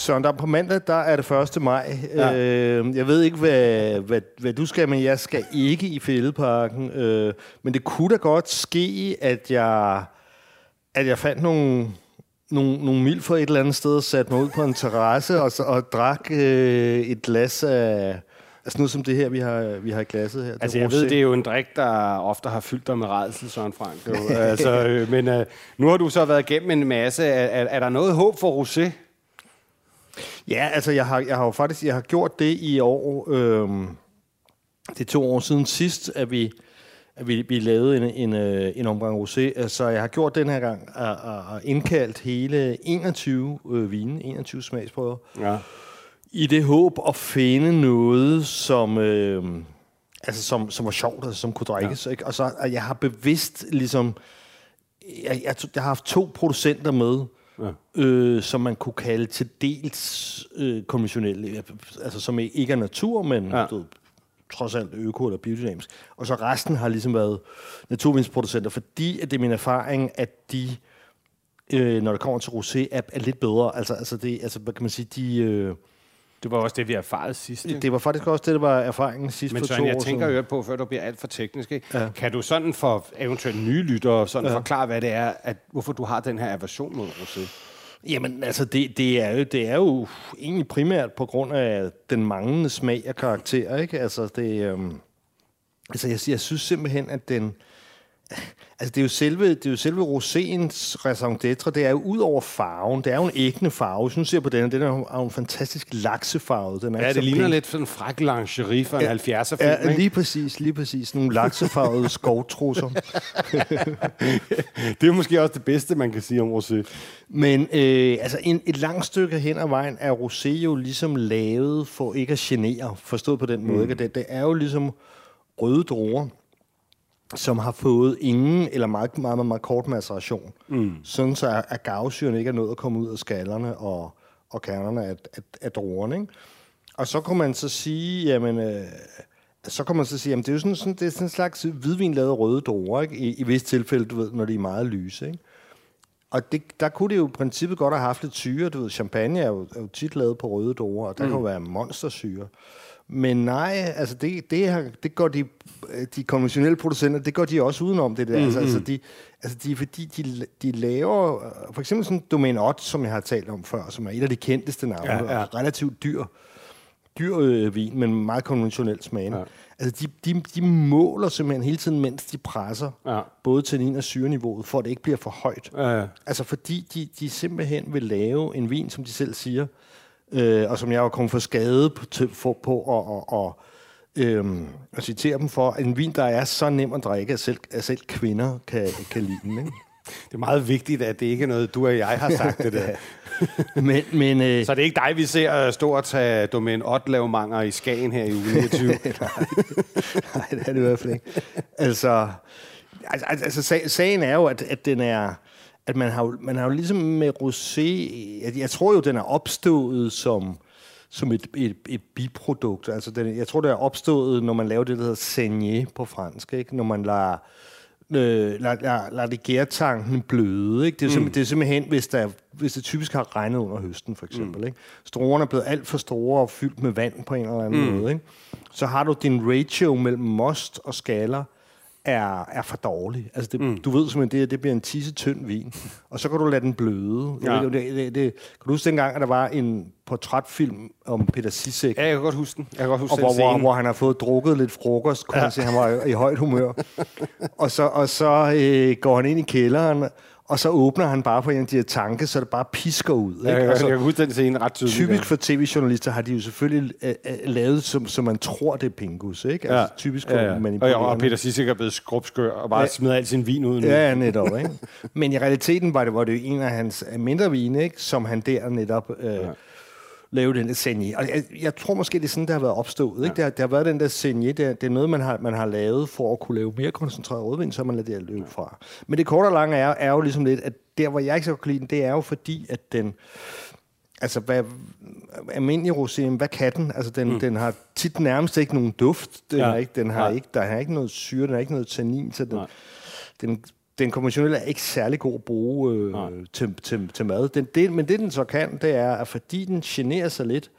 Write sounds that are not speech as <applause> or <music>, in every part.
Søren, der på mandag, der er det 1. maj. Ja. Øh, jeg ved ikke, hvad, hvad, hvad du skal, men jeg skal ikke i Fældeparken. Øh, men det kunne da godt ske, at jeg, at jeg fandt nogle, nogle, nogle mil for et eller andet sted og satte mig ud på en terrasse og, og drak øh, et glas af... Altså noget som det her, vi har, vi har i glasset her. Altså jeg ved, det er jo en drik, der ofte har fyldt dig med redsel, Søren Frank. Jo. <laughs> altså, øh, men øh, nu har du så været igennem en masse. Er, er, er der noget håb for rosé? Ja, altså jeg har, jeg har jo faktisk jeg har gjort det i år. Øhm, det er to år siden sidst, at vi, at vi, vi lavede en, en, øh, en omgang rosé. Altså jeg har gjort den her gang og, og indkaldt hele 21 øh, vine, 21 smagsprøver. Ja. I det håb at finde noget, som... Øh, altså som, som var sjovt, altså, som kunne drikkes. Ja. Ikke? Og så og jeg har bevidst ligesom... Jeg, jeg, jeg har haft to producenter med, ja. øh, som man kunne kalde til dels øh, konventionelle, altså som ikke er natur, men ja. du, trods alt øko eller biodynamisk. Og så resten har ligesom været naturvindsproducenter, fordi at det er min erfaring, at de, øh, når det kommer til rosé, er, er lidt bedre. Altså, altså, det, altså hvad kan man sige, de... Øh, det var også det, vi erfarede sidst. Ikke? Det var faktisk også det, der var erfaringen sidst Men for Søren, to jeg år tænker jo på, før du bliver alt for teknisk. Ikke? Ja. Kan du sådan for eventuelt nye lyttere sådan Ja. forklare, hvad det er, at, hvorfor du har den her aversion mod rosé? Jamen, altså, det, det, er jo, det er jo egentlig primært på grund af den manglende smag og karakter, ikke? Altså, det, øhm, altså jeg, jeg synes simpelthen, at den... Altså, det er jo selve, det er jo selve roséens raison d'être. Det er jo ud over farven. Det er jo en ægne farve. Hvis nu ser på den, den er jo er en fantastisk laksefarve. Den er Ja, det ligner pink. lidt sådan en fræk lingerie fra en 70'er film, Ja, lige præcis, lige præcis. Nogle laksefarvede <laughs> skovtrusser. Det er måske også det bedste, man kan sige om rosé. Men øh, altså en, et langt stykke hen ad vejen er rosé jo ligesom lavet for ikke at genere, forstået på den måde. Mm. Ikke? Det, det er jo ligesom røde druer, som har fået ingen eller meget, meget, meget, meget kort maceration. Mm. Sådan så at- at gavsyren ikke er nået at komme ud af skallerne og, og kernerne af, af, af druerne. Ikke? Og så kunne man så sige, jamen... Øh, så kan man så sige, jamen det er jo sådan, sådan, det er sådan en slags hvidvin lavet af røde druer, ikke? I, i visse tilfælde, du ved, når de er meget lyse. Ikke? Og det, der kunne det jo i princippet godt have haft lidt syre. Du ved, champagne er jo, er jo tit lavet på røde druer, og der mm. kan jo være monstersyre. Men nej, altså det, det, her, det går de, de konventionelle producenter, det går de også udenom det der. Mm-hmm. Altså, altså, de, altså de, fordi de, de laver, øh, for eksempel sådan Domain 8, som jeg har talt om før, som er et af de kendteste navne, Ja, ja. og relativt dyr, dyr øh, vin, men meget konventionelt smagende. Ja. Altså de, de, de måler simpelthen hele tiden, mens de presser, Ja. både tannin og syreniveauet, for at det ikke bliver for højt. Ja, ja. Altså fordi de, de simpelthen vil lave en vin, som de selv siger, øh, og som jeg var kommet for skade på, til, for, på og, og, og, øhm, at citere dem for, en vin, der er så nem at drikke, at selv, at selv kvinder kan, kan lide den. Ikke? <laughs> Det er meget vigtigt, at det ikke er noget, du og jeg har sagt det der. <laughs> Men, men øh, Så det er ikke dig, vi ser uh, stå og tage domæn 8 lavemanger i Skagen her i uge 29. <laughs> Nej, det er det i hvert fald ikke. Altså, altså, altså sag- sagen er jo, at, at den er at man har, man har jo ligesom med rosé, jeg, jeg tror jo, den er opstået som, som et, et, et biprodukt. Altså, den, jeg tror, det er opstået, når man laver det, der hedder saignée på fransk, ikke? Når man lader, øh, lader, lader, lader det gærtanken bløde. Ikke? Det, er mm. det er simpelthen, hvis, der, hvis det typisk har regnet under høsten, for eksempel. Mm. Ikke? Struerne er blevet alt for store og fyldt med vand på en eller anden mm. måde. Ikke? Så har du din ratio mellem most og skaler, er, er for dårlig. Altså det, mm. Du ved simpelthen, det, det bliver en tisse tynd vin, og så kan du lade den bløde. Ja. Det, det, det, det, kan du huske dengang, at der var en portrætfilm om Peter Sisek, Ja, jeg kan godt huske den. Jeg kan godt huske og den hvor, hvor, hvor han har fået drukket lidt frokost, kunne ja. han se, han var i, i højt humør. og så, og så øh, går han ind i kælderen, og så åbner han bare på en af de her tanke, så det bare pisker ud. Ikke? Ja, jeg, altså, jeg kan huske den scene ret tydeligt. typisk for tv-journalister har de jo selvfølgelig øh, øh, lavet, som, som man tror, det er pingus. Ikke? Ja. Altså, typisk for ja, ja. Og, manipulerende. ja, og Peter Sissek er blevet skrubskør og bare ja. Ja. smider al sin vin ud nu. Ja, ja, netop. Ikke? Men i realiteten var det, var det jo en af hans mindre vine, ikke? som han der netop øh, ja. Lavede den der senier. Og jeg, jeg tror måske, det er sådan, der har været opstået. Ikke? Der, der har været den der senier, der, det er noget, man har, man har lavet for at kunne lave mere koncentreret rødvin, så man lader det her løbe fra. Men det korte og lange er, er jo ligesom lidt, at der, hvor jeg ikke så kan lide den, det er jo fordi, at den... Altså, hvad, almindelig rosé, hvad kan den? Altså, den, mm. den har tit nærmest ikke nogen duft. Den, Ja. ja. ikke, den har Nej. ikke, der er ikke noget syre, den har ikke noget tannin, så den, Nej. den, den konventionelle er ikke særlig god at bruge øh, Nej. til, til, til mad. Den, det, men det, den så kan, det er, at fordi den generer sig lidt,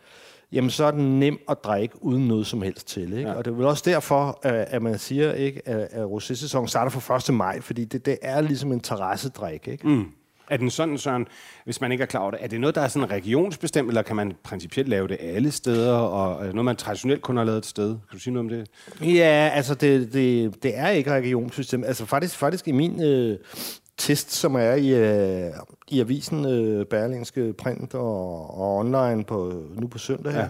jamen så er den nem at drikke uden noget som helst til. Ikke? Ja. Og det er vel også derfor, øh, at man siger, ikke, at, at rosé-sæsonen starter fra 1. maj, fordi det, det er ligesom en terrassedrik. Ikke? Mm. Er den sådan, Søren, hvis man ikke er klar over det, er det noget, der er sådan regionsbestemt, eller kan man principielt lave det alle steder, og det noget, man traditionelt kun har lavet et sted? Kan du sige noget om det? Ja, altså det, det, det er ikke regionssystem. Altså faktisk, faktisk i min øh, test, som er i, øh, i avisen øh, Berlingske Print og, og online på, nu på søndag her,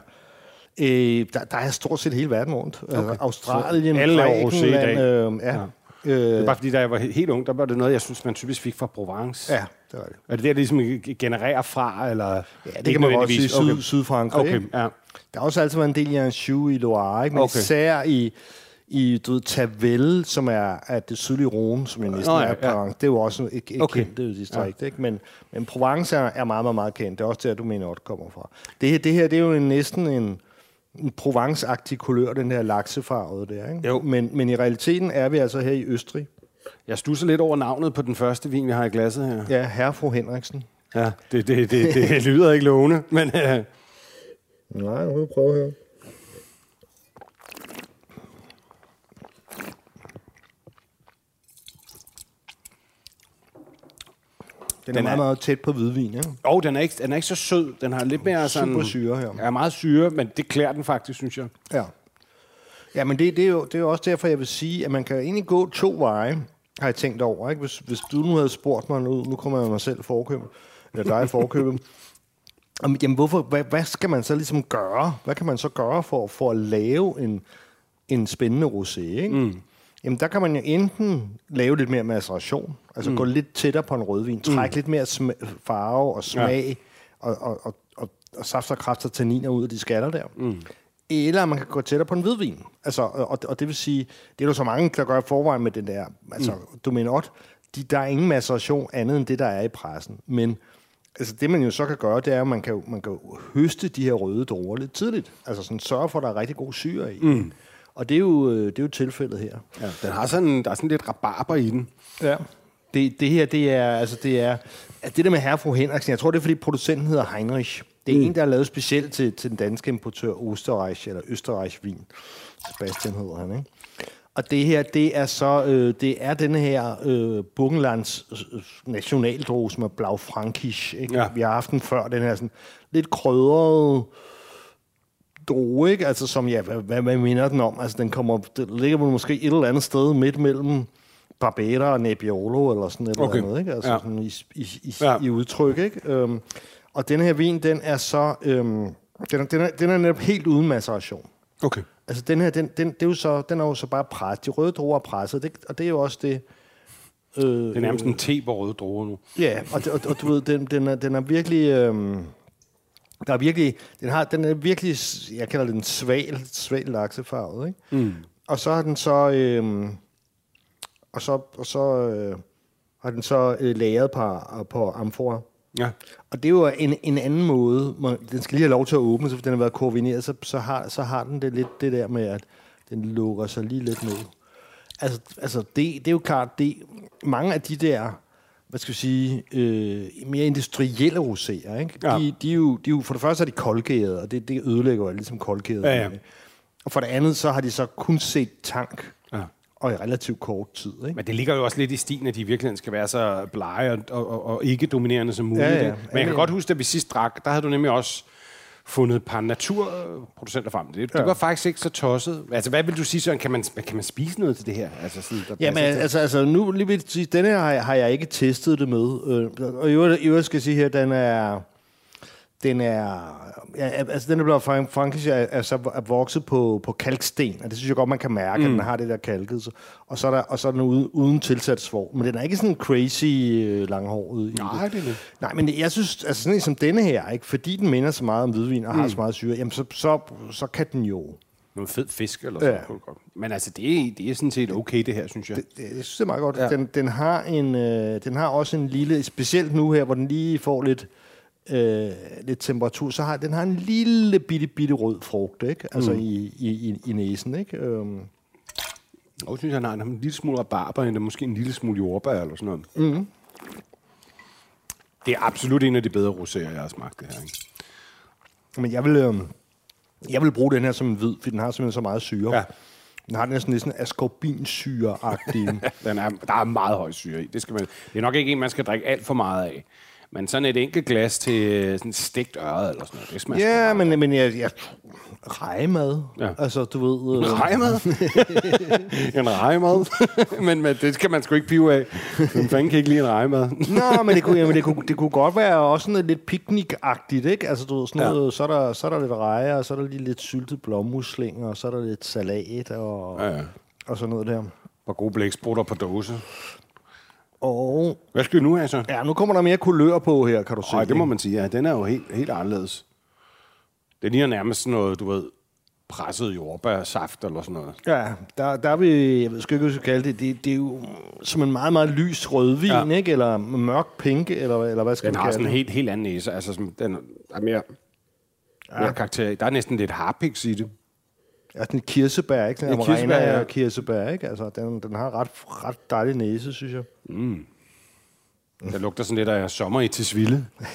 ja. øh, der, der er stort set hele verden rundt. Okay. Altså, Australien, Så alle dag. øh, ja. Ja. Ja. Det er Øh, bare fordi, da jeg var he- helt ung, der var det noget, jeg synes, man typisk fik fra Provence. ja, det var det. Er det der, det ligesom genererer fra, eller? Ja, det kan man godt sige, syd, Okay. Sydfrankrig. Okay, ikke? ja. Der har også altid været en del i Anjou i Loire, ikke? men Okay. især i, i du ved, Tavel, som er, er det sydlige Rhône, som jeg næsten Nå ja, er ja. Det er jo også et, et Okay. kendt distrikt, ja. ikke? Men, men Provence er, er meget, meget, meget kendt. Det er også der, du mener, at kommer fra. Det her, det her det er jo en, næsten en, en Provence-agtig kulør, den her laksefarvede der. Ikke? Jo. Men, men i realiteten er vi altså her i Østrig. Jeg stusser lidt over navnet på den første vin, vi har i glasset her. Ja, herre fru Henriksen. Ja, det, det, det, det <laughs> lyder ikke lovende, men øh, Nej, nu vil jeg prøve her. Den, Den er er- meget, meget tæt på hvidvin, ikke? oh, den, er ikke, den er ikke så sød. Den har lidt mere sådan... Super syre her. Ja, meget syre, men det klæder den faktisk, synes jeg. Ja. Ja, men det, det, er jo, det er jo også derfor, jeg vil sige, at man kan egentlig gå to veje, har jeg tænkt over. Ikke? Hvis, hvis du nu havde spurgt mig, nu, nu kommer jeg mig selv forkøbe, eller dig forkøbe, <laughs> om, jamen hvorfor, hvad, hvad skal man så ligesom gøre? Hvad kan man så gøre for, for at lave en, en spændende rosé? Ikke? Mm. Jamen der kan man jo enten lave lidt mere maceration, altså mm. gå lidt tættere på en rødvin, trække mm. lidt mere farve og smag, ja. og, og, og, og, og saft og kraft og tanniner ud af de skaller der. Mm. Eller man kan gå tættere på en hvidvin. Altså, og, og det vil sige, det er der så mange, der gør i forvejen med den der, altså mm. Dominot, de, der er ingen maceration andet end det, der er i pressen. Men altså, det man jo så kan gøre, det er, at man kan, jo- man kan jo høste de her røde druer lidt tidligt. Altså sådan sørge for, at der er rigtig god syre i. Mm. Og det er, jo, øh, det er jo tilfældet her. Ja, den har sådan, der er sådan lidt rabarber i den. Ja. Det, det her, det er, altså det er, det der med herre fru Henriksen, jeg tror, det er, fordi producenten hedder Heinrich. Det er mm. en, der er lavet specielt til, til den danske importør Österreich, eller Österreich Vin. Sebastian hedder han, ikke? Og det her, det er så, øh, det er denne her øh, Burgenlands øh, nationaldroge, som er Blau Frankisch. Ikke? Ja. Vi har haft den før, den her sådan lidt krydrede droge, ikke? Altså som, ja, hvad, hvad, hvad minder den om? Altså den kommer, det ligger måske et eller andet sted midt mellem Barbera og Nebbiolo, eller sådan et Okay. eller andet, ikke? Altså Ja. sådan i, i, i, ja. i udtryk, ikke? Øhm, og den her vin, den er så, øhm, den, er, den, er, den er netop helt uden maceration. Okay. Altså den her, den, den, det er jo så, den er jo så bare presset. De røde druer er presset, det, og det er jo også det... Øh, Det er nærmest en te på røde druer nu. Ja, og, og, og du ved, den, den, er, den er virkelig... Øhm, der er virkelig, den, har, den er virkelig, jeg kalder den sval, sval laksefarvet, ikke? Mm. Og så har den så, øhm, og så, og så øh, har den så øh, lagret på, på amfora. Ja. Og det er jo en, en anden måde. Den skal lige have lov til at åbne sig, for den har været koordineret, så, så, har, så har den det lidt det der med, at den lukker sig lige lidt ned. Altså, altså det, det er jo klart, det, mange af de der, hvad skal vi sige, øh, mere industrielle roséer, ikke? Ja. De, de, er jo, de er jo, for det første er de koldgæret, og det, det ødelægger jo ligesom koldgæret. Ja, ja. Og for det andet, så har de så kun set tank. Og i relativt kort tid. Ikke? Men det ligger jo også lidt i stilen, at de i virkeligheden skal være så blege og, og, og, ikke dominerende som muligt. Ja, ja. Men jeg kan Ja, ja. godt huske, at vi sidst drak, der havde du nemlig også fundet et par naturproducenter frem. Det, det Ja. var faktisk ikke så tosset. Altså, hvad vil du sige, Søren? Kan man, kan man spise noget til det her? Altså, sådan, der Jamen, altså, altså nu lige vil sige, denne her har jeg, har jeg ikke testet det med. Øh, og i øvrigt, i øvrigt skal jeg sige her, den er... Den er, ja, altså den er blevet fra Frankrig er, er, så er vokset på, på kalksten, og det synes jeg godt, man kan mærke, mm. at den har det der kalket. Så, og, så er der, og så er den uden, uden tilsat svor. Men den er ikke sådan crazy øh, langhåret i Nej, det. det er det. Nej, men jeg synes, altså sådan en som denne her, ikke, fordi den minder så meget om hvidvin og mm. har så meget syre, jamen så, så, så kan den jo... Noget fed fisk eller sådan Ja. noget. Men altså, det er, det er sådan set okay, det her, synes jeg. Det, det, jeg synes, det er meget godt. Ja. Ja. Den, den, har en, øh, den har også en lille, specielt nu her, hvor den lige får lidt, øh, lidt temperatur, så har den har en lille bitte, bitte rød frugt, ikke? Altså mm. i, i, i, i næsen, ikke? Øhm, Og jeg synes, han har en, lille smule rabarber, eller måske en lille smule jordbær eller sådan noget. Mm. Det er absolut en af de bedre roséer, jeg har smagt det her. Ikke? men jeg vil, øh, jeg vil bruge den her som en hvid, for den har simpelthen så meget syre. Ja. Den har næsten sådan ascorbinsyre-agtig. <laughs> Den er, der er meget høj syre i. Det, skal man, det er nok ikke en, man skal drikke alt for meget af. Men sådan et enkelt glas til øh, sådan stegt øret eller sådan noget, det smager ja, men, men jeg, jeg, rejemad. Ja. Altså, du ved... Øh, En rejemad? <laughs> en rejemad? <laughs> men, men det skal man sgu ikke pive af. Hvem fanden kan ikke lide en rejemad? <laughs> Nå, men det kunne, jamen, det kunne, det kunne godt være også sådan lidt piknikagtigt, ikke? Altså, du ved, sådan Ja. noget, så, er der, så er der lidt rejer, og så er der lige lidt syltet blommusling, og så er der lidt salat, og, Ja, ja. ja. og sådan noget der. Og gode blæksprutter på dåse. Og Hvad skal vi nu have så? ja, nu kommer der mere kulør på her, kan du se. Nej, det må man sige. Ja, den er jo helt, helt anderledes. Det ligner nærmest sådan noget, du ved, presset jordbærsaft eller sådan noget. Ja, der, der er vi, jeg ved sgu ikke, hvad jeg skal kalde det, det, det er jo som en meget, meget lys rødvin, Ja. ja. ikke? Eller mørk pink, eller, eller hvad skal Den man har kalde sådan en det? helt, helt anden næse. Altså, som, den er mere, mere karakter. Der er næsten lidt harpiks i det. Ja, et kirsebær, ikke? Sådan Et en kirsebær, ja. ja. kirsebær, ikke? Altså, den, den har ret, ret dejlig næse, synes jeg. Der lugter sådan lidt af sommer i Tisvilde. <laughs>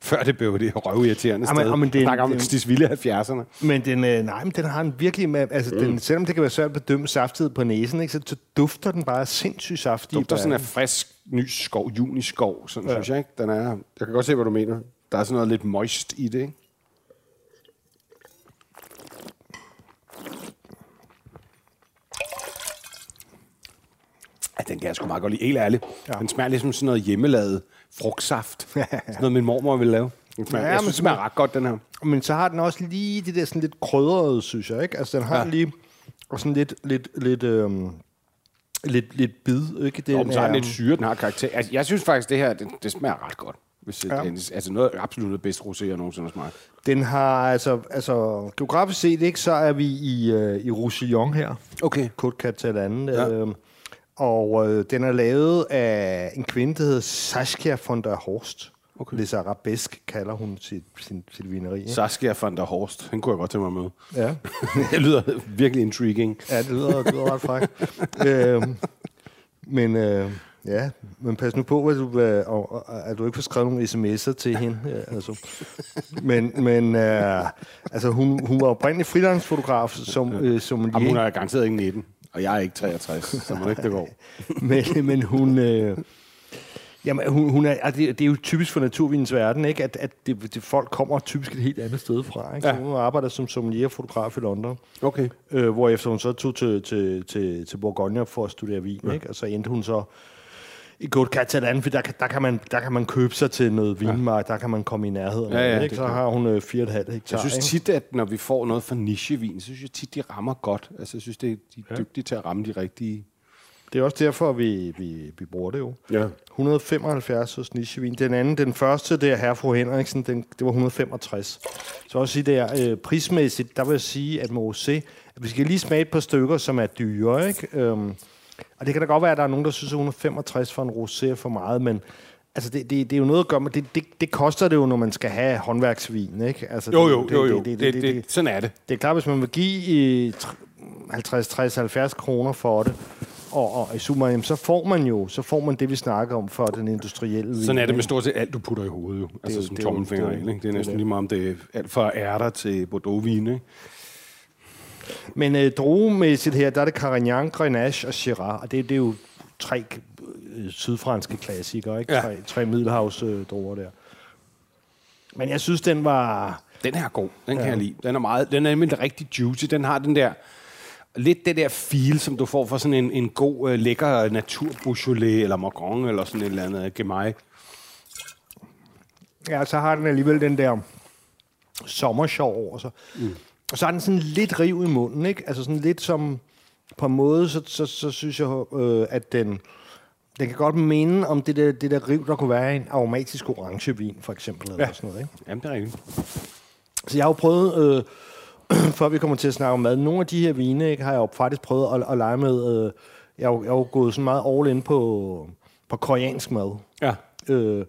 Før det blev det røvirriterende sted. jamen, det er- Snakker om er- Tisvilde 70'erne. Men den, øh, nej, men den har en virkelig... Altså, mm. den, selvom det kan være svært at bedømme saftighed på næsen, ikke, så, så dufter den bare sindssygt saftig. Dufter sådan af frisk, ny skov, juniskov, sådan ja. synes jeg ikke. Den er, jeg kan godt se, hvad du mener. Der er sådan noget lidt moist i det, ikke? Ja, den kan jeg sgu meget godt lide. Helt ærligt. Ja. Den smager lidt som sådan noget hjemmelavet frugtsaft. <laughs> sådan noget, min mormor ville lave. Den smager, Ja, jeg synes, det smager ret godt, den her. Men så har den også lige det der sådan lidt krydrede, synes jeg, ikke? Altså, den har Ja. lige... Og sådan lidt... lidt, lidt øhm, lidt, lidt bid, ikke? Det Jo, men så har den lidt syre, den har karakter. Altså, jeg synes faktisk, det her, det, det smager ret godt. Hvis ja. Det, altså noget absolut det bedste rosé, jeg nogensinde har smagt. Den har, altså, altså geografisk set, ikke, så er vi i, øh, i Roussillon her. Okay. Côte Catalane. Ja. Ja. Og øh, den er lavet af en kvinde, der hedder Saskia von der Horst. Okay. Les Arabesque kalder hun sit, sin, sit vineri. ikke? Saskia van der Horst, den kunne jeg godt tænke mig at møde. Ja. <laughs> det lyder virkelig intriguing. Ja, det lyder, det lyder ret frækt. øhm, men øh, ja, men pas nu på, hvad du, at du ikke får skrevet nogle sms'er til hende. Ja, altså. Men, men øh, altså, hun, hun var oprindelig freelance-fotograf, som, øh, som Jamen, hun er garanteret ikke 19, og jeg er ikke 63, så må det ikke det går. <laughs> men, men hun... Øh, Jamen, hun, hun er, altså, det, det er jo typisk for naturvinens verden, ikke? at, at det, det, folk kommer typisk et helt andet sted fra. Ikke? Ja. Så hun arbejder som sommelier-fotograf i London, Okay. øh, hvor efter hun så tog til, til, til, til Bourgogne for at studere vin, ja. ikke? og så endte hun så i Côte Catalan, for der, der, kan man, der kan man købe sig til noget vinmark, der kan man komme i nærheden. Ja, ja, ikke? Så har hun øh, 4,5 hektar. Jeg synes tit, at når vi får noget fra nichevin, så synes jeg tit, de rammer godt. Altså, jeg synes, det er, de er dygtige til at ramme de rigtige. Det er også derfor, vi, vi, vi bruger det jo. Ja. 175 hos nichevin. Den anden, den første, det er herre fru Henriksen, den, det var 165. Så også sige der, øh, prismæssigt, der vil jeg sige, at med rosé, at vi skal lige smage et par stykker, som er dyre, ikke? Øhm, og det kan da godt være, at der er nogen, der synes, at 165 for en rosé er for meget, men altså det, det, det er jo noget at gøre med, det, det, det koster det jo, når man skal have håndværksvin, ikke? Altså, Jo, jo, det, jo, jo. Det, det, Det, det, sådan er det. det er klart, hvis man vil give øh, tr- 50, 60, 70 kroner for det, og, og i summa, så får man jo, så får man det, vi snakker om for den industrielle vin. Sådan er det med stort set alt, du putter i hovedet. Jo. Altså som det jo- tommelfinger. det er? Det det er næsten lige meget om det er alt fra ærter til Bordeaux-vin. Ikke? Men øh, druemæssigt her, der er det Carignan, Grenache og Syrah, og det, det er jo tre øh, sydfranske klassikere, ikke? Ja. Tre, tre middelhavsdruer øh, der. Men jeg synes, den var... Den her er god. Den kan jeg lide. Den er, meget, den er nemlig rigtig juicy. Den har den der lidt det der feel, som du får fra sådan en, en god, uh, lækker natur Beaujolais eller Morgon eller sådan et eller andet Gemay. Ja, så har den alligevel den der sommersjov over sig. Mm. Og så har den sådan lidt riv i munden, ikke? Altså sådan lidt som... På en måde, så, så, så synes jeg, øh, at den... Den kan godt minde om det der, det der riv, der kunne være en aromatisk orangevin, for eksempel. Eller Ja. sådan noget, ikke? Jamen, det er rigtigt. Så jeg har jo prøvet, øh, <clears throat> før vi kommer til at snakke om mad, nogle af de her vine ikke, har jeg jo faktisk prøvet at, at lege med. Øh, jeg, er jo, jeg er jo gået sådan meget all in på, på koreansk mad, Ja. øh,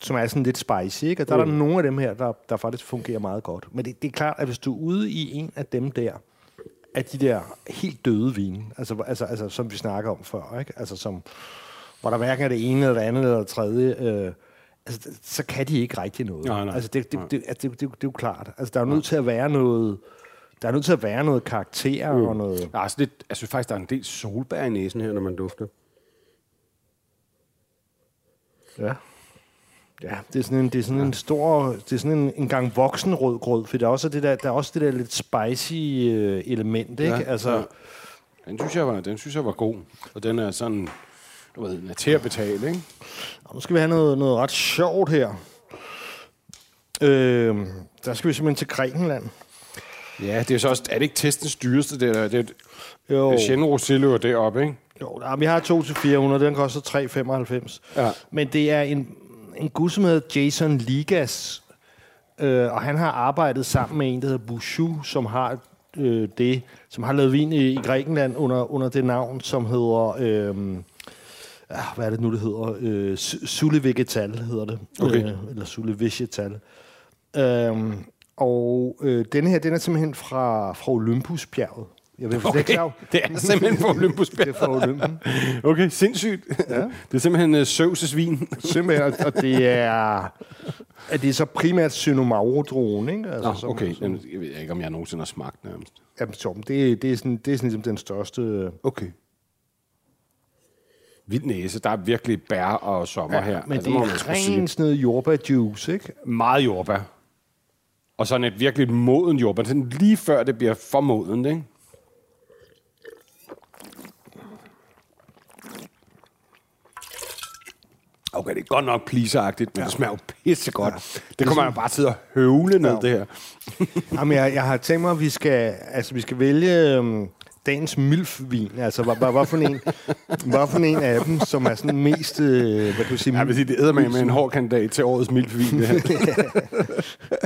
som er sådan lidt spicy. Ikke? Og der mm. er der nogle af dem her, der, der faktisk fungerer meget godt. Men det, det er klart, at hvis du er ude i en af dem der, af de der helt døde vine, altså, altså, altså som vi snakker om før, ikke? Altså, som, hvor der hverken er det ene, eller det andet, eller det tredje, øh, altså, så kan de ikke rigtig noget. Nej, nej. Altså, det, det, det, altså, det, det, det, det er jo klart. Altså, der er jo nødt til at være noget... Der er nødt til at være noget karakter mm. og noget... Er også lidt, jeg synes faktisk, der er en del solbær i næsen her, når man dufter. Ja. Ja, det er sådan en, det er sådan en stor, det er sådan en, en gang voksen rødgrød, for der er også det der, der er også det der lidt spicy øh, element, ikke? Ja, altså, ja. Den synes, jeg var, den synes jeg var god. Og den er sådan, du ved, den er til at betale, ikke? Og nu skal vi have noget, noget ret sjovt her. Øh, der skal vi simpelthen til Grækenland. Ja, det er så også, er det ikke testens dyreste, det der? Det er, Jo, jo. Chenin Rosillo er deroppe, ikke? jo der, vi har 2 til 400, den koster 3,95. Ja. Men det er en, en hedder Jason Ligas, øh, og han har arbejdet sammen med en, der hedder Bouchou, som har øh, det, som har lavet vin i, i Grækenland under, under det navn, som hedder... Øh, ah, hvad er det nu, det hedder? Øh, Su- Sulle Vegetal hedder det. Okay. Øh, eller Sulle Vegetal. Øhm, og øh, denne her, den er simpelthen fra, fra Olympusbjerget. Jeg ved okay. ikke, Okay, det er simpelthen for Olympus <laughs> det er fra Olympen. Okay, sindssygt. Ja. Det er simpelthen uh, Søvses vin. Simpelthen, og- det er, at det er så primært Synomauro-druen, ikke? Altså, som- okay. Som, Den, jeg ved ikke, om jeg nogensinde har smagt nærmest. jamen, som, det, det, er sådan, det er sådan ligesom den største... Okay. Vild næse. Der er virkelig bær og sommer her. men Altså, det må er rent sådan noget jordbærjuice, ikke? Meget jordbær. Og sådan et virkelig moden jordbær. Sådan lige før det bliver for modent, ikke? Okay, det er godt nok pleaseragtigt, men ja. det smager pissegodt. Ja. Det kommer man jo bare til at høvle ned, Ja. det her. <laughs> Jamen, jeg, jeg har tænkt mig, at vi skal, altså, vi skal vælge øhm, dagens milfvin. Altså, hvad, hvad, hvad, for en, <laughs> hvad for en af dem, som er sådan mest, øh, hvad kan du sige, Jeg vil sige, det æder med, med en hård kandidat til årets mildvin, det her. <laughs>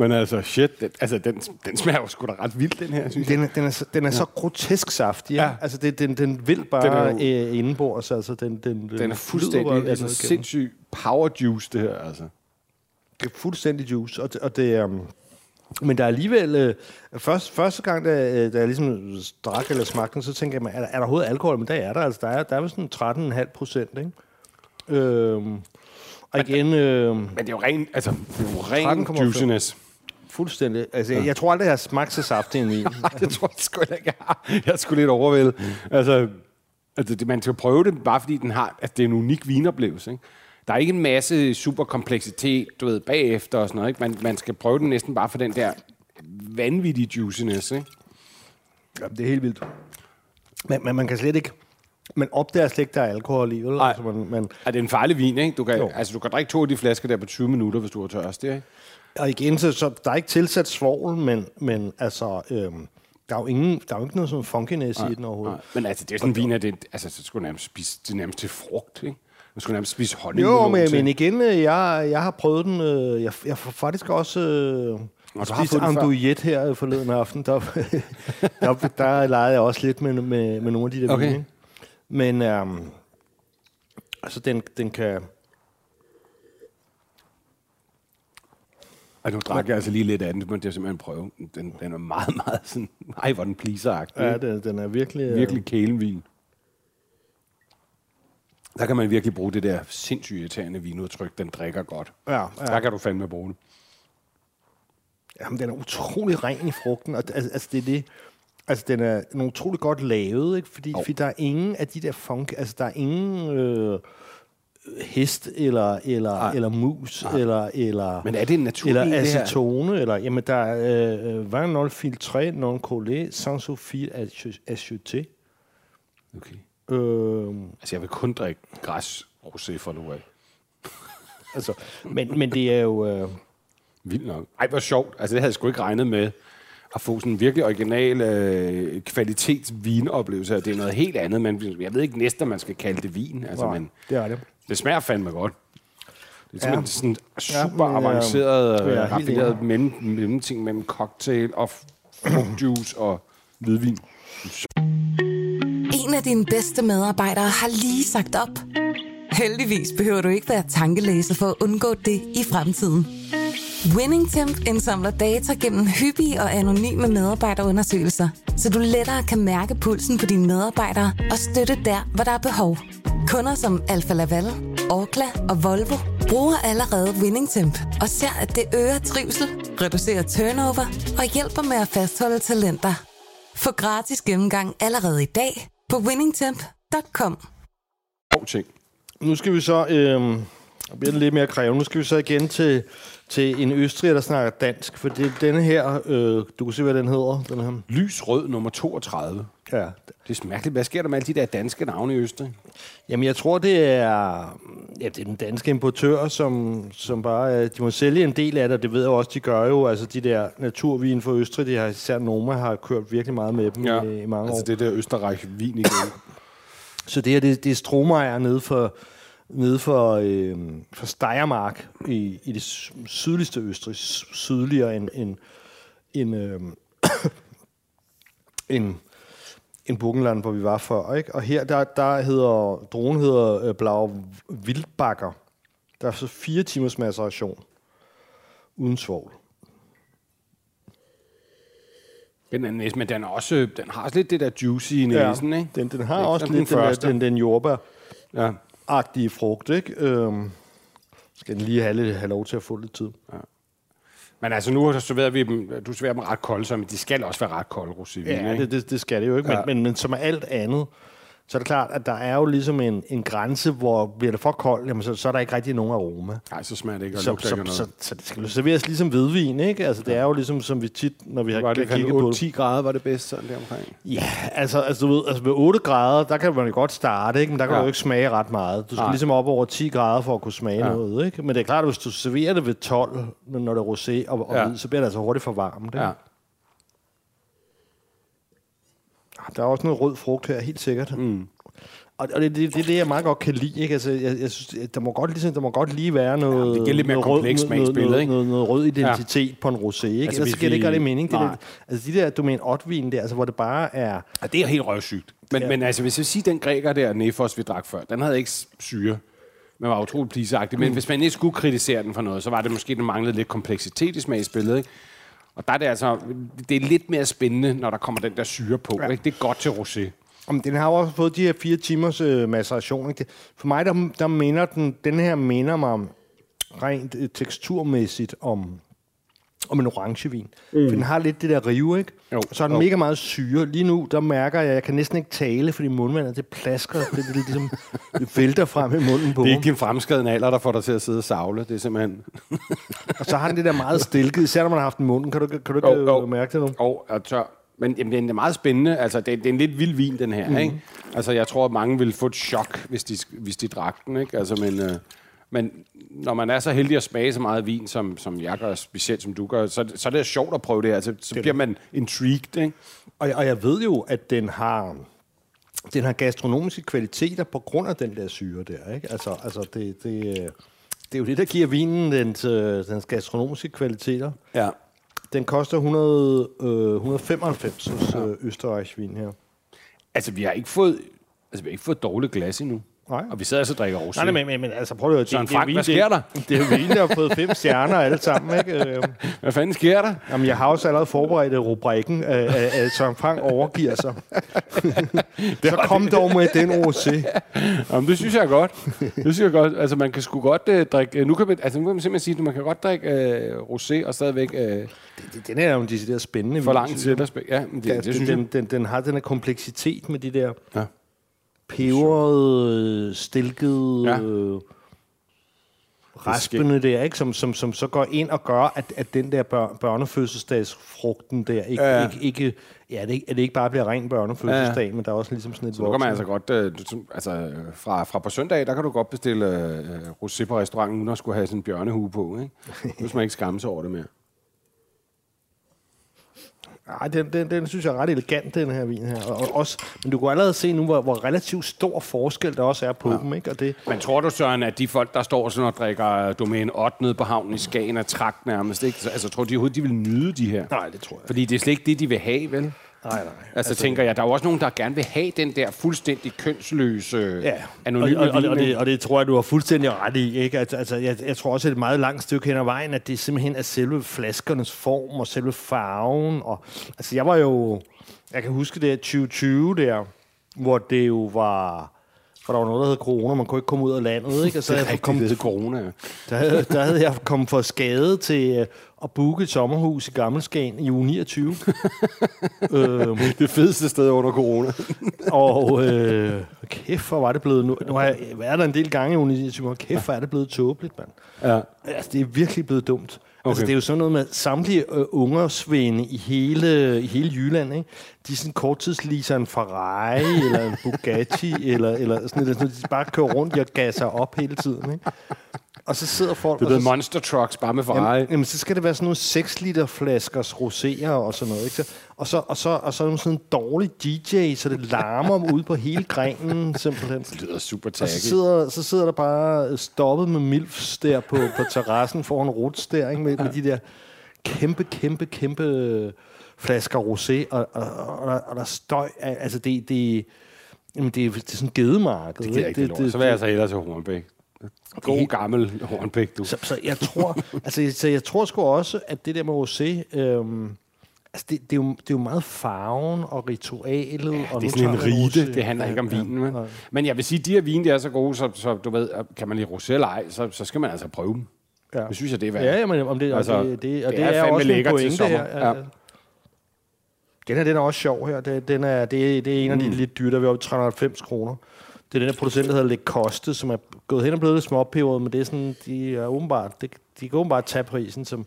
men altså, shit, den, altså, den, den smager jo sgu da ret vildt, den her, synes jeg. Den er, den er, så, den er så grotesk saftig. Ja. Ja. Altså, det, den, den vil Den bare er den jo- øh, indenbords. Altså, den, den, Den er flyder bare fuldstændig altså, sindssyg power juice, det her, altså. Det er fuldstændig juice. Og det, og det um, men der er alligevel... Øh, først, første gang, da, øh, da jeg ligesom drak eller smagte den, så tænkte jeg, er der, er der overhovedet alkohol? Men der er der. Altså, der er, der er sådan 13,5 procent, ikke? Øhm, og igen... Øh, Men det er jo ren, altså, det er jo ren 13,5. juiciness. Fuldstændig... Altså, jeg, jeg tror aldrig, jeg har smagt så saftig en vin. <laughs> Det tror jeg sgu ikke, jeg har. Jeg er sgu lidt overvældet. Altså, altså det, man skal prøve det, bare fordi den har, at det er en unik vinoplevelse. Ikke? Der er ikke en masse super kompleksitet, du ved, bagefter og sådan noget. Ikke? Man, man skal prøve den næsten bare for den der vanvittige juiciness. Ikke? Ja, det er helt vildt. Men, men man kan slet ikke... Man opdager slet ikke, der er alkohol i, vel? Altså, man, man, Er det en farlig vin, ikke? Du kan, Jo. altså, du kan drikke to af de flasker der på 20 minutter, hvis du er tørst, ikke? Og igen, så, så der er ikke tilsat svovl, men, men altså... Øhm, der er jo ingen, der er jo ikke noget sådan funkiness i den overhovedet. Nej. Men altså, det er sådan en vin, at det, altså, så skulle nærmest spise, det nærmest til frugt, ikke? Man skulle nærmest spise honning. Jo, men, til. men igen, øh, jeg, jeg har prøvet den. øh, Jeg, jeg har faktisk også øh, har spist andouillet her øh, forleden aften. Der, <laughs> der, der legede jeg også lidt med, med, med nogle af de der Okay. vine. Men øhm, altså, den, den kan... Og nu drak jeg altså lige lidt af den, men det er simpelthen en prøve. Den, den er meget, meget sådan... Ej, hvor den pleaser Ja, den, den er virkelig... øh, Virkelig kælenvin. Der kan man virkelig bruge det der sindssygt irriterende vinudtryk, den drikker godt. Ja, Ja. Der kan du fandme bruge det. Jamen, den er utrolig ren i frugten, og altså, altså det er det. Altså, den er, den er utrolig godt lavet, ikke? Fordi, oh. fordi der er ingen af de der funk... Altså, der er ingen øh, hest, eller, eller, Nej. eller mus, Nej. eller... eller Men er det en naturlig eller det her? acetone, eller... Jamen, der er øh, vin non filtré, non collé, sans sulfite acheté. Okay. Øh, Altså, jeg vil kun drikke græs rosé fra nu af. <laughs> altså, men, men det er jo... Øh, Vildt nok. Ej, hvor sjovt. Altså, det havde jeg sgu ikke regnet med. At få sådan en virkelig original øh, kvalitetsvinoplevelse. Det er noget helt andet, men jeg ved ikke næsten, om man skal kalde det vin. Altså, nej, men det er det. Det smager fandme godt. Det er Ja. simpelthen sådan super men, øh, avanceret, er øh, helt raffineret mellem, mellemting mellem cocktail og frugtjuice og hvidvin. En af dine bedste medarbejdere har lige sagt op. Heldigvis behøver du ikke være tankelæser for at undgå det i fremtiden. WinningTemp indsamler data gennem hyppige og anonyme medarbejderundersøgelser, så du lettere kan mærke pulsen på dine medarbejdere og støtte der, hvor der er behov. Kunder som Alfa Laval, Orkla og Volvo bruger allerede WinningTemp og ser, at det øger trivsel, reducerer turnover og hjælper med at fastholde talenter. Få gratis gennemgang allerede i dag på winningtemp.com. God ting. Nu skal vi så... Øh, jeg lidt mere krævende. Nu skal vi så igen til, til en østriger, der snakker dansk. For det er denne her... Øh, du kan se, hvad den hedder. Den her. Lys rød nummer 32. Ja. Det er så mærkeligt. Hvad sker der med alle de der danske navne i Østrig? Jamen, jeg tror, det er, ja, det er den danske importør, som, som bare... er- De må sælge en del af det, og det ved jeg også, de gør jo. Altså, de der naturvin fra Østrig, de har især Noma har kørt virkelig meget med dem ja. i, i mange altså år. det der Østerreich-vin igen. Så det her, det, det er Strohmeier nede for, nede for, øh, for Steiermark i, i det sy- sydligste Østrig, sydligere end, end, end, øh, <coughs> end, end Burgenland, hvor vi var før. Ikke? Og her, der, der hedder, dronen hedder øh, Blau Wildbakker. Der er så fire timers maceration uden svovl. Den er næsten, men den, er også, den har også lidt det der juicy i næsen, ikke? Den, den har Ikke også som lidt den den, første. den, den jordbær. Ja. Agtige frugt, ikke? Øhm, skal den lige have, lidt, have lov til at få lidt tid. Men altså, nu serverer vi dem, du serverer dem ret kolde, så men de skal også være ret kolde, rosévin, Ja, ikke? det, det, det skal det jo ikke, men, Ja. men, men som er alt andet, så er det klart, at der er jo ligesom en, en grænse, hvor bliver det for koldt, jamen så, så er der ikke rigtig nogen aroma. Nej, så smager det ikke, og Så, lugter ikke så, af så, noget. så, det skal serveres ligesom hvidvin, ikke? Altså, det er jo ligesom, som vi tit, når vi har var det kigget på 10 grader var det bedst sådan der omkring? Ja, altså, altså, du ved, altså ved 8 grader, der kan man jo godt starte, ikke? men der kan Ja. du jo ikke smage ret meget. Du skal Nej. ligesom op over 10 grader for at kunne smage Ja. noget. Ikke? Men det er klart, at hvis du serverer det ved 12, når det er rosé og, og ja. hvid, så bliver det altså hurtigt for varmt. Ikke? Ja. Ja. Der er også noget rød frugt her, helt sikkert. Mm. Og, og det, det, det er det, jeg meget godt kan lide. Ikke? Altså, jeg, jeg synes, der må godt, ligesom, der må godt lige være noget, Ja, det giver lidt mere noget rød, komplekst noget, noget, noget, noget, rød identitet ja. på en rosé. Ikke? Altså, Ellers så giver det ikke rigtig mening. Det altså de der, du mener, otvin der, altså, hvor det bare er... Ja, det er helt røvsygt. Men, ja. Men altså, hvis jeg siger, den græker der, Nefos, vi drak før, den havde ikke syre. Den var utroligt pleaseagtig. Men hvis man ikke skulle kritisere den for noget, så var det måske, den manglede lidt kompleksitet i smagsbilledet. Ikke? Og der er det altså, det er lidt mere spændende, når der kommer den der syre på. Ja. Ikke? Det er godt til rosé. Om den har jo også fået de her fire timers øh, maceration. Ikke? For mig, der, der minder den, den her minder mig om, rent øh, teksturmæssigt om, om en orangevin. Mm. For den har lidt det der rive, ikke? Jo. Så har den Jo. mega meget syre. Lige nu, der mærker jeg, at jeg kan næsten ikke tale, fordi mundvandet, det plasker. Det, det, det, ligesom, det <laughs> vælter frem i munden på Det er ikke din fremskredende alder, der får dig til at sidde og savle. Det er simpelthen... <laughs> Og så har den det der meget stilket, især når man har haft den munden. Kan du, kan du ikke Jo, jo. øh, mærke det nu? Og er tør. Men jamen, den er meget spændende. Altså, det, det er en lidt vild vin, den her. Mm. Ikke? Altså, jeg tror, at mange ville få et chok, hvis de, hvis de drak den. Ikke? Altså, men, øh, men når man er så heldig at smage så meget vin, som, som jeg gør, specielt som du gør, så, så er det sjovt at prøve det her. Så, så bliver man intrigued. Ikke? Og, jeg- og jeg ved jo, at den har, den har gastronomiske kvaliteter på grund af den der syre der. Ikke? Altså, altså det, det, det er jo det, der giver vinen dens, øh, dens gastronomiske kvaliteter. Ja. Den koster 100, øh, 195 hos øh, Østerreichs vin her. Altså, vi har ikke fået, altså, vi har ikke fået dårligt glas endnu. Nej. Og vi sidder altså og drikker rosé. Nej, men, men, men altså prøv at høre. Søren det, det Frank, vin, hvad sker der? Det, det er jo vin, der har fået fem stjerner alle sammen, ikke? <laughs> Øh, Hvad fanden sker der? Jamen, jeg har også allerede forberedt øh, rubrikken, at øh, øh, Søren Frank overgiver sig. <laughs> Så kom dog med den rosé. Jamen, det synes jeg er godt. Det synes jeg er godt. Altså, man kan sgu godt øh, drikke... Øh, nu, kan man, altså, nu kan man simpelthen sige, at man kan godt drikke øh, rosé og stadigvæk øh, Den er jo en decideret spændende for lang tid. ja, men det, Ja, det, det, synes den, jeg. den, den har den her kompleksitet med de der Ja. Peberede, stilkede, Ja. øh, raspende der, ikke? Som, som, som så går ind og gør, at, at den der bør, børnefødselsdagsfrugten der ikke, Ja, ikke, ikke ja, det, at det ikke bare bliver ren børnefødselsdag, ja, men der er også ligesom sådan et Så nu kan man altså godt... Øh, du- altså, fra, fra på søndag, der kan du godt bestille øh, rosé på restauranten, uden at skulle have sådan en bjørnehue på, ikke? <laughs> Nu skal man ikke skamme sig over det mere. Ej, den, den, den synes jeg er ret elegant, den her vin her. Og, og også, men du kan allerede se nu, hvor, hvor relativt stor forskel der også er på ja. dem, ikke? Og det, Men tror du, Søren, at de folk, der står sådan og drikker domæne 8 nede på havnen i Skagen er trakt nærmest, ikke? Så, Altså, tror du, de overhovedet de vil nyde de her? nej, det tror jeg. Fordi det er slet ikke det, de vil have, vel? Nej, nej. Altså, altså tænker jeg, der er jo også nogen, der gerne vil have den der fuldstændig kønsløse, Ja, anonyme og, og, og, og, det, og det tror jeg, du har fuldstændig ret i. Ikke? Altså, altså, jeg, jeg tror også, at et meget langt stykke hen ad vejen, at det simpelthen er selve flaskernes form og selve farven. Og, altså, jeg var jo... Jeg kan huske det 2020 der, hvor det jo var... For der var noget, der hed corona, man kunne ikke komme ud af landet, ikke? Og så det er rigtigt, kommet, det corona. der, havde, der havde jeg kommet for skade til øh, at booke et sommerhus i Gammelskagen i uge 29. <laughs> øhm, Det fedeste sted under corona. <laughs> og øh, kæft, hvor var det blevet... Nu, nu har jeg været der en del gange i uge 29, og kæft, hvor er det blevet tåbeligt, mand. ja. Altså, det er virkelig blevet dumt. Okay. Okay. Altså, det er jo sådan noget med samtlige øh, ungersvende i hele, i hele Jylland, ikke? De er sådan korttidsliser en Ferrari, <laughs> eller en Bugatti, eller, eller sådan noget. De bare kører rundt og gasser op hele tiden, ikke? Og så sidder folk... Det er blevet så, monster trucks, bare med Ferrari. Jamen, jamen, så skal det være sådan nogle 6 liter flaskers roséer og sådan noget. Ikke? Så, og, så, og, så, og så er der sådan en dårlig DJ, så det larmer ude på hele grenen, simpelthen. Det lyder super Og så tacky. sidder, så sidder der bare stoppet med milfs der på, på terrassen foran ruts der, ikke? Med, med de der kæmpe, kæmpe, kæmpe flasker rosé, og, og, og, og, der, og der er støj. Altså, det, det, jamen det, er, det er sådan en gedemarked. Det gider jeg ikke det, det, Så vil jeg altså hellere til Hornbæk. God gammel Hornbæk, du. Så, så jeg tror, <laughs> altså, så jeg tror sgu også, at det der med rosé, øhm, altså det, det, er jo, det er jo meget farven og ritualet. Ja, og Det er sådan en rite, rosé. det handler Ja, ikke om ja, vinen. Men, nej. men jeg vil sige, at de her vine, de er så gode, så, så du ved, kan man lide rosé eller ej, så, så skal man altså prøve dem. Ja. Det synes jeg, det er værd. Ja, jamen, om det, Altså, det, det, og det det, er er, også en lækkert til pointe sommer. her. Ja. Ja. Den her, den er også sjov her. Det, den er, det, det er en af de Mm. lidt dyre, der er oppe i 390 kroner. Det er den her producent, der hedder Le Coste, som er gået hen og blevet lidt småpeberet, men det er sådan, de er åbenbart, det, de kan åbenbart tage prisen som,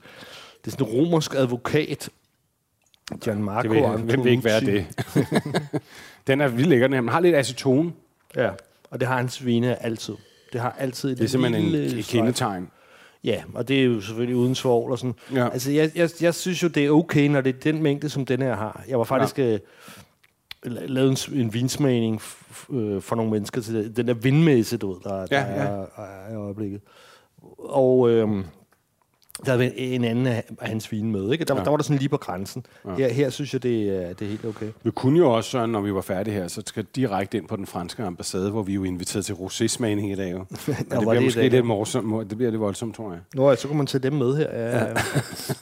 det er sådan en romersk advokat, Gianmarco Det vil, hvem vil ikke være det? <laughs> den er vildt lækker, den her. Man har lidt acetone. Ja, og det har hans vine altid. Det har altid et Det er simpelthen en, lille strejf. kendetegn. Ja, og det er jo selvfølgelig uden svovl og sådan. Ja. Altså, jeg, jeg, jeg synes jo, det er okay, når det er den mængde, som den her har. Jeg var faktisk ja. Lavet en, en vinsmagning øh, for nogle mennesker til det. den der vindmæsse, du ved, der, der Ja, er, er i øjeblikket. Og øhm, der havde en anden af hans vine med, ikke? Der, ja. der var der sådan lige på grænsen. Ja. Her, her synes jeg, det er, det er helt okay. Vi kunne jo også, Søren, når vi var færdige her, så skal direkte ind på den franske ambassade, hvor vi er jo inviteret til rosé-smagning i dag. Jo. <laughs> Og det var bliver det måske dag? lidt morsomt. Det bliver lidt voldsomt, tror jeg. Nå, ja, så kunne man tage dem med her. Ja, ja.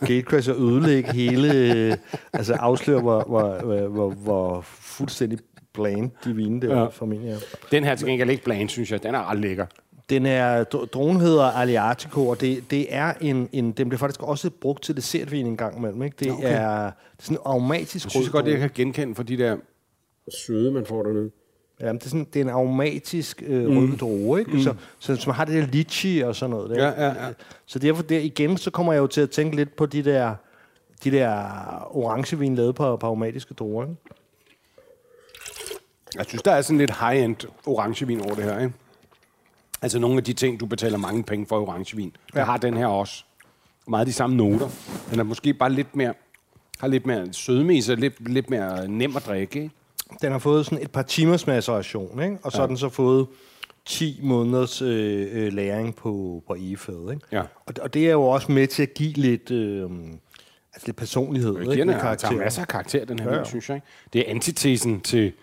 Gatecrash og ødelægge hele... øh, Altså afsløre, hvor, hvor, hvor, hvor, fuldstændig bland de vine der Ja. ja. formentlig er. Den her til gengæld ikke bland, synes jeg. Den er ret lækker. Den er, dr- dronen hedder Aliatico, og det, det er en, en, den bliver faktisk også brugt til dessertvin en gang imellem. Ikke? Det Okay. er, det er sådan en aromatisk Jeg synes godt, det jeg kan genkende for de der søde, man får dernede. Ja, det er, sådan, det er en aromatisk øh, mm. rød droge, ikke? Mm. Så, så, man har det der litchi og sådan noget. Der. Ja, ja, ja. Så derfor der, igen, så kommer jeg jo til at tænke lidt på de der, de der orangevin lavet på, på aromatiske druer. Ikke? Jeg synes, der er sådan lidt high-end orangevin over det her, ikke? Altså nogle af de ting, du betaler mange penge for i orangevin. Ja. Ja. har den her også. Meget de samme noter. Den er måske bare lidt mere, har lidt mere sødme i sig, lidt, lidt mere nem at drikke, ikke? Den har fået sådan et par timers maceration, ikke? og så har den så fået 10 måneders øh, øh, læring på, på egefadet. Ikke? Ja. Og, og det er jo også med til at give lidt, øh, altså lidt personlighed. Lidt den, karakter. tager masser af karakter, den her ja, Ja, ja. ja. synes jeg. Ikke? Det er antitesen til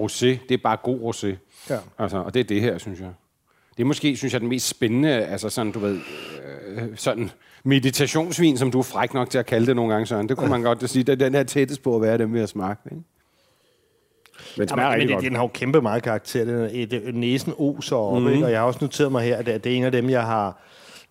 Rosé, det er bare god rosé. Ja. Altså, og det er det her, synes jeg. Det er måske, synes jeg, den mest spændende, altså sådan, du ved, øh, sådan meditationsvin, som du er fræk nok til at kalde det nogle gange, Søren. Det kunne man godt sige. Det den her tættest på at være dem ved at smage. Ikke? Men det Jamen, men godt. det, den har jo kæmpe meget karakter. Den er, et, et, næsen oser op, mm. ikke? og jeg har også noteret mig her, at det, det er en af dem, jeg har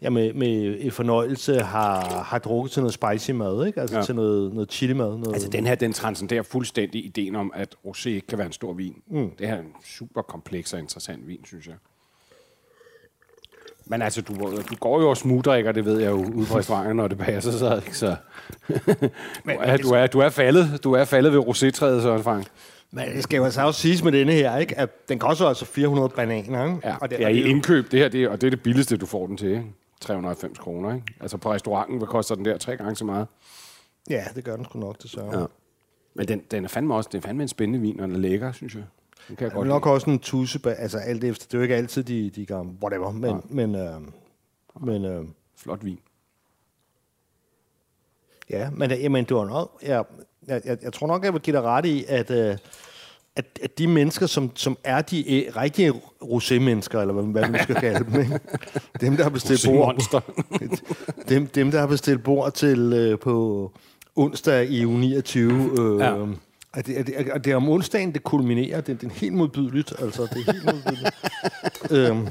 jeg med, med fornøjelse har, har drukket til noget spicy mad, ikke? altså ja. til noget, noget chili mad. Noget, Altså, den her, den transcenderer fuldstændig ideen om, at rosé ikke kan være en stor vin. Mm. Det her er en super kompleks og interessant vin, synes jeg. Men altså, du, du går jo og smugdrikker, det ved jeg jo, ude på restauranten, når det passer sig, ikke? Så du, er, du, er, du, er faldet, du er faldet ved rosétræet, Søren Frank. Men det skal jo altså også siges med denne her, ikke? at den koster altså 400 bananer. Ikke? Ja, og det, og i indkøb, det her, det, og det er det billigste, du får den til, ikke? 390 kroner, ikke? Altså på restauranten, hvad koster den der? Tre gange så meget. Ja, det gør den sgu nok, det sørger. Ja. Ja. Men den, den er fandme også, det er fandme en spændende vin, og den er lækker, synes jeg. Den kan jeg Det godt nok lide. også en tusse, altså alt efter, det er jo ikke altid de, de gamle, whatever, men, Nej. men, øh, men øh, Flot vin. ja, men øh, jamen, det var nok, jeg, jeg, jeg, jeg tror nok, jeg vil give dig ret i, at, øh, at, at de mennesker, som, som er de øh, rigtige rosé-mennesker, eller hvad, hvad man skal kalde dem, ikke? <laughs> dem, der har bestilt bord, Monster. <laughs> dem, dem, der har bestilt bord til øh, på onsdag i uge 29, øh, Ja. ja. At det, at det, at det er om onsdagen, det kulminerer. Det, det er helt modbydeligt. Altså, det er helt modbydeligt. <laughs> øhm,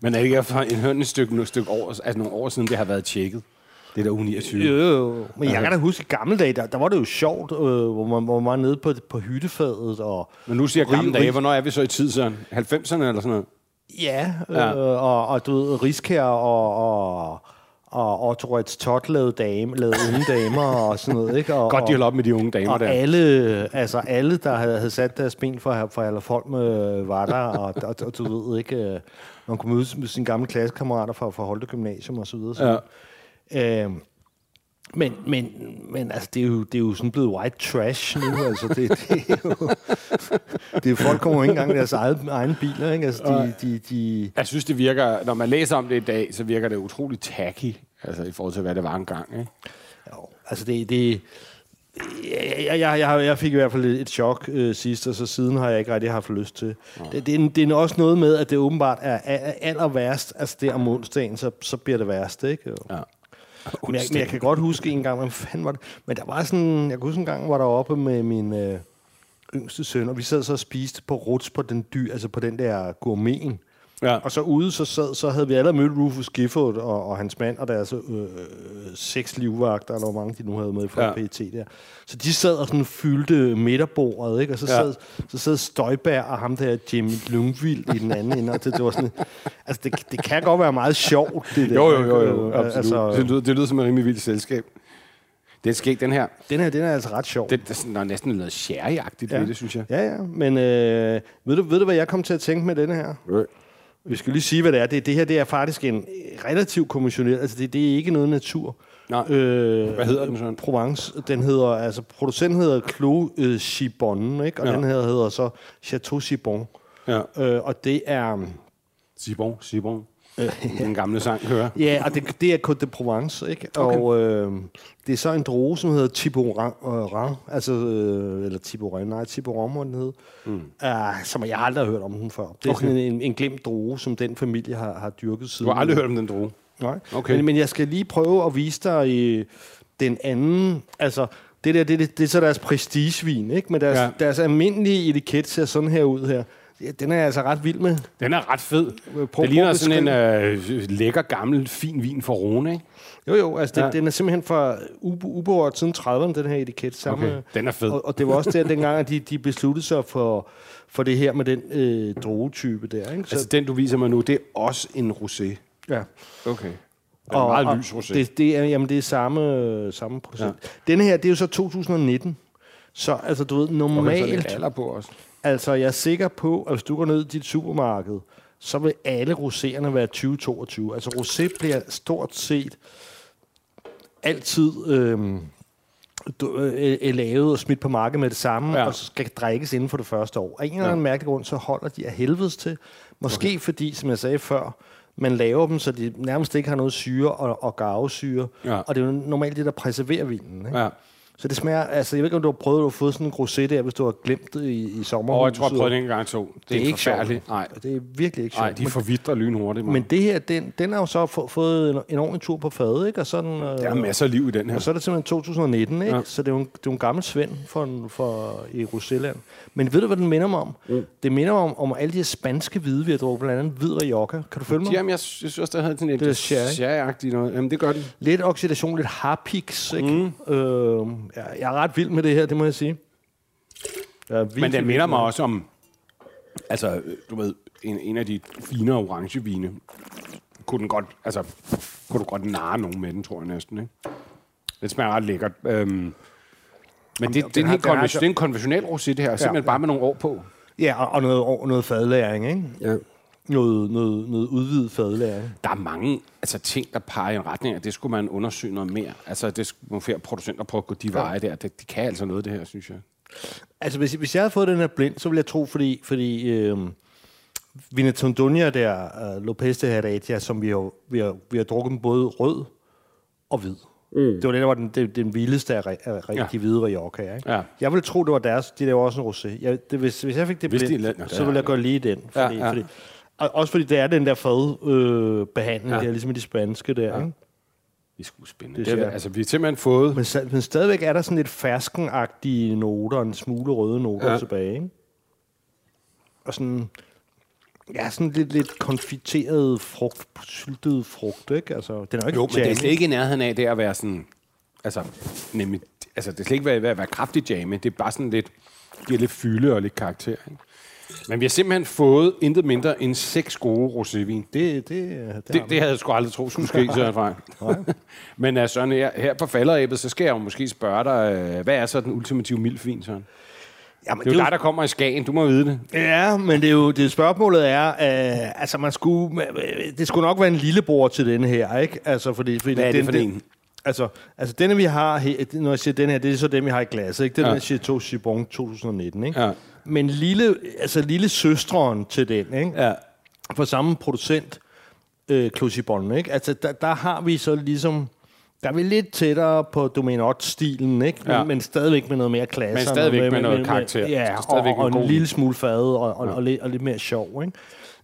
Men er det ikke for en et stykke, stykke år, altså nogle år siden, det har været tjekket? Det der uge 29. jo, jo. Men jeg kan da huske, i gamle dage, der, der var det jo sjovt, øh, hvor, man, hvor man var nede på, på hyttefadet. Og, Men nu siger jeg gamle dage, hvornår er vi så i tid, Søren? 90'erne eller sådan noget? Ja, Ja. øh, og, og du ved, Riskær og, og, og Otto Rets Tot lavede, dame, lavede unge damer og sådan noget. Ikke? Og, Godt, de holder op med de unge damer Og der. alle, altså alle, der havde, havde sat deres ben for, for alle folk med var der, og, og, og, du ved ikke, øh, man kunne mødes med sine gamle klassekammerater fra, fra Holte Gymnasium og så videre. Så. Ja. Øh, men, men, men altså, det er, jo, det er jo sådan blevet white trash nu. Altså, det, det, er jo, <laughs> det er, folk kommer jo ikke engang i deres eget, egen biler. Ikke? Altså, de, de, de, Jeg synes, det virker, når man læser om det i dag, så virker det utroligt tacky, altså i forhold til, hvad det var engang. Ikke? Jo, altså det... det jeg, jeg, jeg, jeg, fik i hvert fald et, et chok øh, sidst, og så siden har jeg ikke rigtig haft lyst til. Det, det, er, det er også noget med, at det åbenbart er, er aller værst, altså det om onsdagen, så, så bliver det værst, ikke? Ja. <laughs> Men jeg, men jeg kan godt huske en gang, hvad fanden var det? Men der var sådan, jeg kan huske en gang, var der oppe med min øh, yngste søn, og vi sad så og spiste på ruts på den dyr, altså på den der gourmeten. Ja. Og så ude, så, sad, så havde vi alle mødt Rufus Gifford og, og hans mand, og deres øh, seks livvagter, eller hvor mange de nu havde med fra Ja. PET der. Så de sad og sådan fyldte midterbordet, ikke? Og så Ja. sad, så sad Støjberg og ham der Jimmy Lungvild i den anden ende. Og det, det var sådan, altså det, det kan godt være meget sjovt, det der. Jo, jo, jo, jo ikke? absolut. Altså, Altså, det, lyder, det lyder som et rimelig vildt selskab. Det er skægt, den her. den her, den er altså ret sjov. Det, det er næsten noget sherry-agtigt Ja. det, synes jeg. Ja, ja. Men øh, ved, du, ved du, hvad jeg kom til at tænke med denne her? Øh. Vi skal lige sige, hvad det er. Det, det her det er faktisk en relativt kommissioneret. Altså, det, det er ikke noget natur. Nej. Øh, Hvad hedder den sådan? Provence. Den hedder, altså, producenten hedder Clos øh, Chibon, ikke? Og Ja. den her hedder så Chateau Chibon. Ja. Øh, og det er... Sibon, Sibon. Den gamle sang hører. Ja, og det, det er Côte de Provence, ikke? Okay. Og øh, det er så en droge, som hedder Tiboran, øh, altså, øh, eller Tiboran, nej, Tiboran må den hedde, mm. uh, som jeg aldrig har hørt om den før. Det er Okay. sådan en, en glemt droge, som den familie har, har dyrket siden. Du har aldrig hørt om den droge. Nej, Okay. men, men jeg skal lige prøve at vise dig øh, den anden, altså, det der, det, det, det er så deres prestigevin, ikke? Men deres, ja. deres almindelige etiket ser sådan her ud her. Ja, Den er jeg altså ret vild med. Den er ret fed. prøv det ligner sådan en øh, lækker, gammel, fin vin fra Rune, ikke? Jo, jo, altså den, Ja. den er simpelthen fra Ubo siden 30'erne, den her etiket. Samme, Okay, den er fed. Og, og det var også der dengang, at de, de besluttede sig for, for det her med den øh, drogetype der. Ikke? Så, Altså, den du viser mig nu, det er også en rosé. ja. Okay. Den er meget lys rosé. Det, det, er, jamen, det er samme, øh, samme procent. Ja. Denne her, det er jo så 2019. Så altså, du ved, Okay, normalt... så er det alder på også. Altså, jeg er sikker på, at hvis du går ned i dit supermarked, så vil alle roséerne være 2022. Altså, rosé bliver stort set altid øh, er lavet og smidt på markedet med det samme, Ja. ja. og så skal drikkes inden for det første år. Af en eller anden mærkelig grund, så holder de af helvedes til. Måske okay. fordi, som jeg sagde før, man laver dem, så de nærmest ikke har noget syre og, og garvesyre. Ja. Og det er jo normalt det, der preserverer vinen. Ikke? Ja. Så det smager, altså jeg ved ikke, om du har prøvet at få sådan en rosé der, hvis du har glemt det i, i sommer. Og jeg tror, jeg prøvede det en gang to. Det, Det er er ikke sjovt. Nej, Det er virkelig ikke sjovt. nej, de forvidrer lynhurtigt. men, men det her, den, den har jo så få, fået en, en ordentlig tur på fadet, ikke? Og sådan, øh, der er masser af liv i den her. Og så er det simpelthen 2019, ikke? Ja. Så det er, jo en, det er jo en gammel svend for, en, for i Roselland. Men ved du, hvad den minder mig om? Mm. Det minder mig om, om alle de her spanske hvide, vi har drukket, blandt andet hvid Rioja. Kan du følge mig? Jamen, jeg synes også, der havde sådan et Det er sherry. sherry noget. Jamen, det gør den. Lidt oxidation, lidt harpix, ikke? Mm. Øh, jeg, jeg er ret vild med det her, det må jeg sige. Jeg er Men virkelig det vild minder mig også om, altså, du ved, en, en af de finere orangevine. Kunne den godt, altså, kunne du godt narre nogen med den, tror jeg næsten, ikke? Det smager ret lækkert. Øhm, men det, det, er den helt den konven- det er en konventionel rosé, det her. Simpelthen ja. bare med nogle år på. Ja, og, og noget, noget fadlæring, ikke? Ja. Noget, noget, noget udvidet fadlæring. Der er mange altså, ting, der peger i en retning, at det skulle man undersøge noget mere. Altså, det skulle nogle flere producenter prøve at gå de veje der. Det, de kan altså noget, det her, synes jeg. Altså, hvis, hvis jeg havde fået den her blind, så ville jeg tro, fordi, fordi øh, Vinetondonia der, uh, Lopez de Heredia, som vi har, vi, har, vi har drukket både rød og hvid. Mm. Det var det, der var den, det, den vildeste af, af rigtig Ja. hvide Rioja. Ikke? Ja. Jeg ville tro, det var deres. De laver også en rosé. Jeg, det, hvis, hvis jeg fik det Hvis de blind, det så ville jeg gå lige den. Fordi, Ja, ja. Fordi, og også fordi det er den der fadbehandling, øh, behandling Ja. der, ligesom i de spanske der. Ja. Ikke? Det er sgu spændende. Det Det er, altså, vi har simpelthen fået... Men, men stadigvæk er der sådan lidt ferskenagtige noter, og en smule røde noter Ja. tilbage. Ikke? Og sådan, ja, sådan lidt, lidt konfiteret frugt, syltet frugt, ikke? Altså, den er jo ikke Jo, men det er slet ikke i nærheden af det at være sådan... Altså, nemlig, altså det er slet ikke ved at være kraftig jamme. Det er bare sådan lidt... Giver lidt fylde og lidt karakter. Ikke? Men vi har simpelthen fået intet mindre end seks gode rosévin. Det, det, det, Det, det havde jeg sgu aldrig troet skulle ske, Søren Frank. <laughs> Men uh, Søren, her, her på falderæbet, så skal jeg jo måske spørge dig, uh, hvad er så den ultimative mildvin, Søren? Jamen, Det er jo dig, der kommer i Skagen, du må vide det. Ja, men det er jo det spørgsmålet er, øh, altså man skulle, det skulle nok være en lillebror til denne her, ikke? Altså fordi, fordi Hvad er det den, for den, en? Altså, altså denne vi har, her, når jeg siger den her, det er så dem, vi har i glasset, ikke? Det er Ja. den Chateau Chibon 2019, ikke? Ja. Men lille, altså lille søsteren til den, ikke? Ja. For samme producent, øh, Closibon, ikke? Altså, der, der har vi så ligesom, der er vi lidt tættere på Dominot-stilen, ikke? Men, Ja. men stadigvæk med noget mere klasse. Men stadigvæk med noget karakter. Ja, Det er og, en og, god en lille smule fad, og, og, ja. og, lidt, og lidt mere sjov, ikke?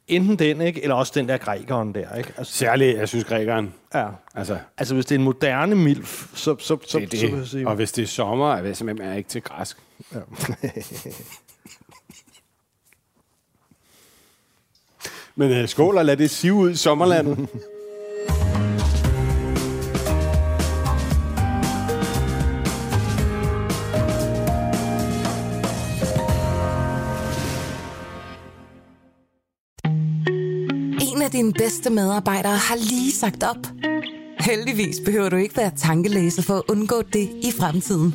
Enten den, ikke? Eller også den der grækeren der, ikke? Altså, Særligt, jeg synes, grækeren. ja. Altså, Altså, hvis det er en moderne milf, så, så, så, det er så vil jeg sige... det. Og hvis det er sommer, er jeg simpelthen ikke til græsk. Ja. <laughs> Men uh, skål og lad det sive ud i sommerlandet. En af dine bedste medarbejdere har lige sagt op. Heldigvis behøver du ikke være tankelæser for at undgå det i fremtiden.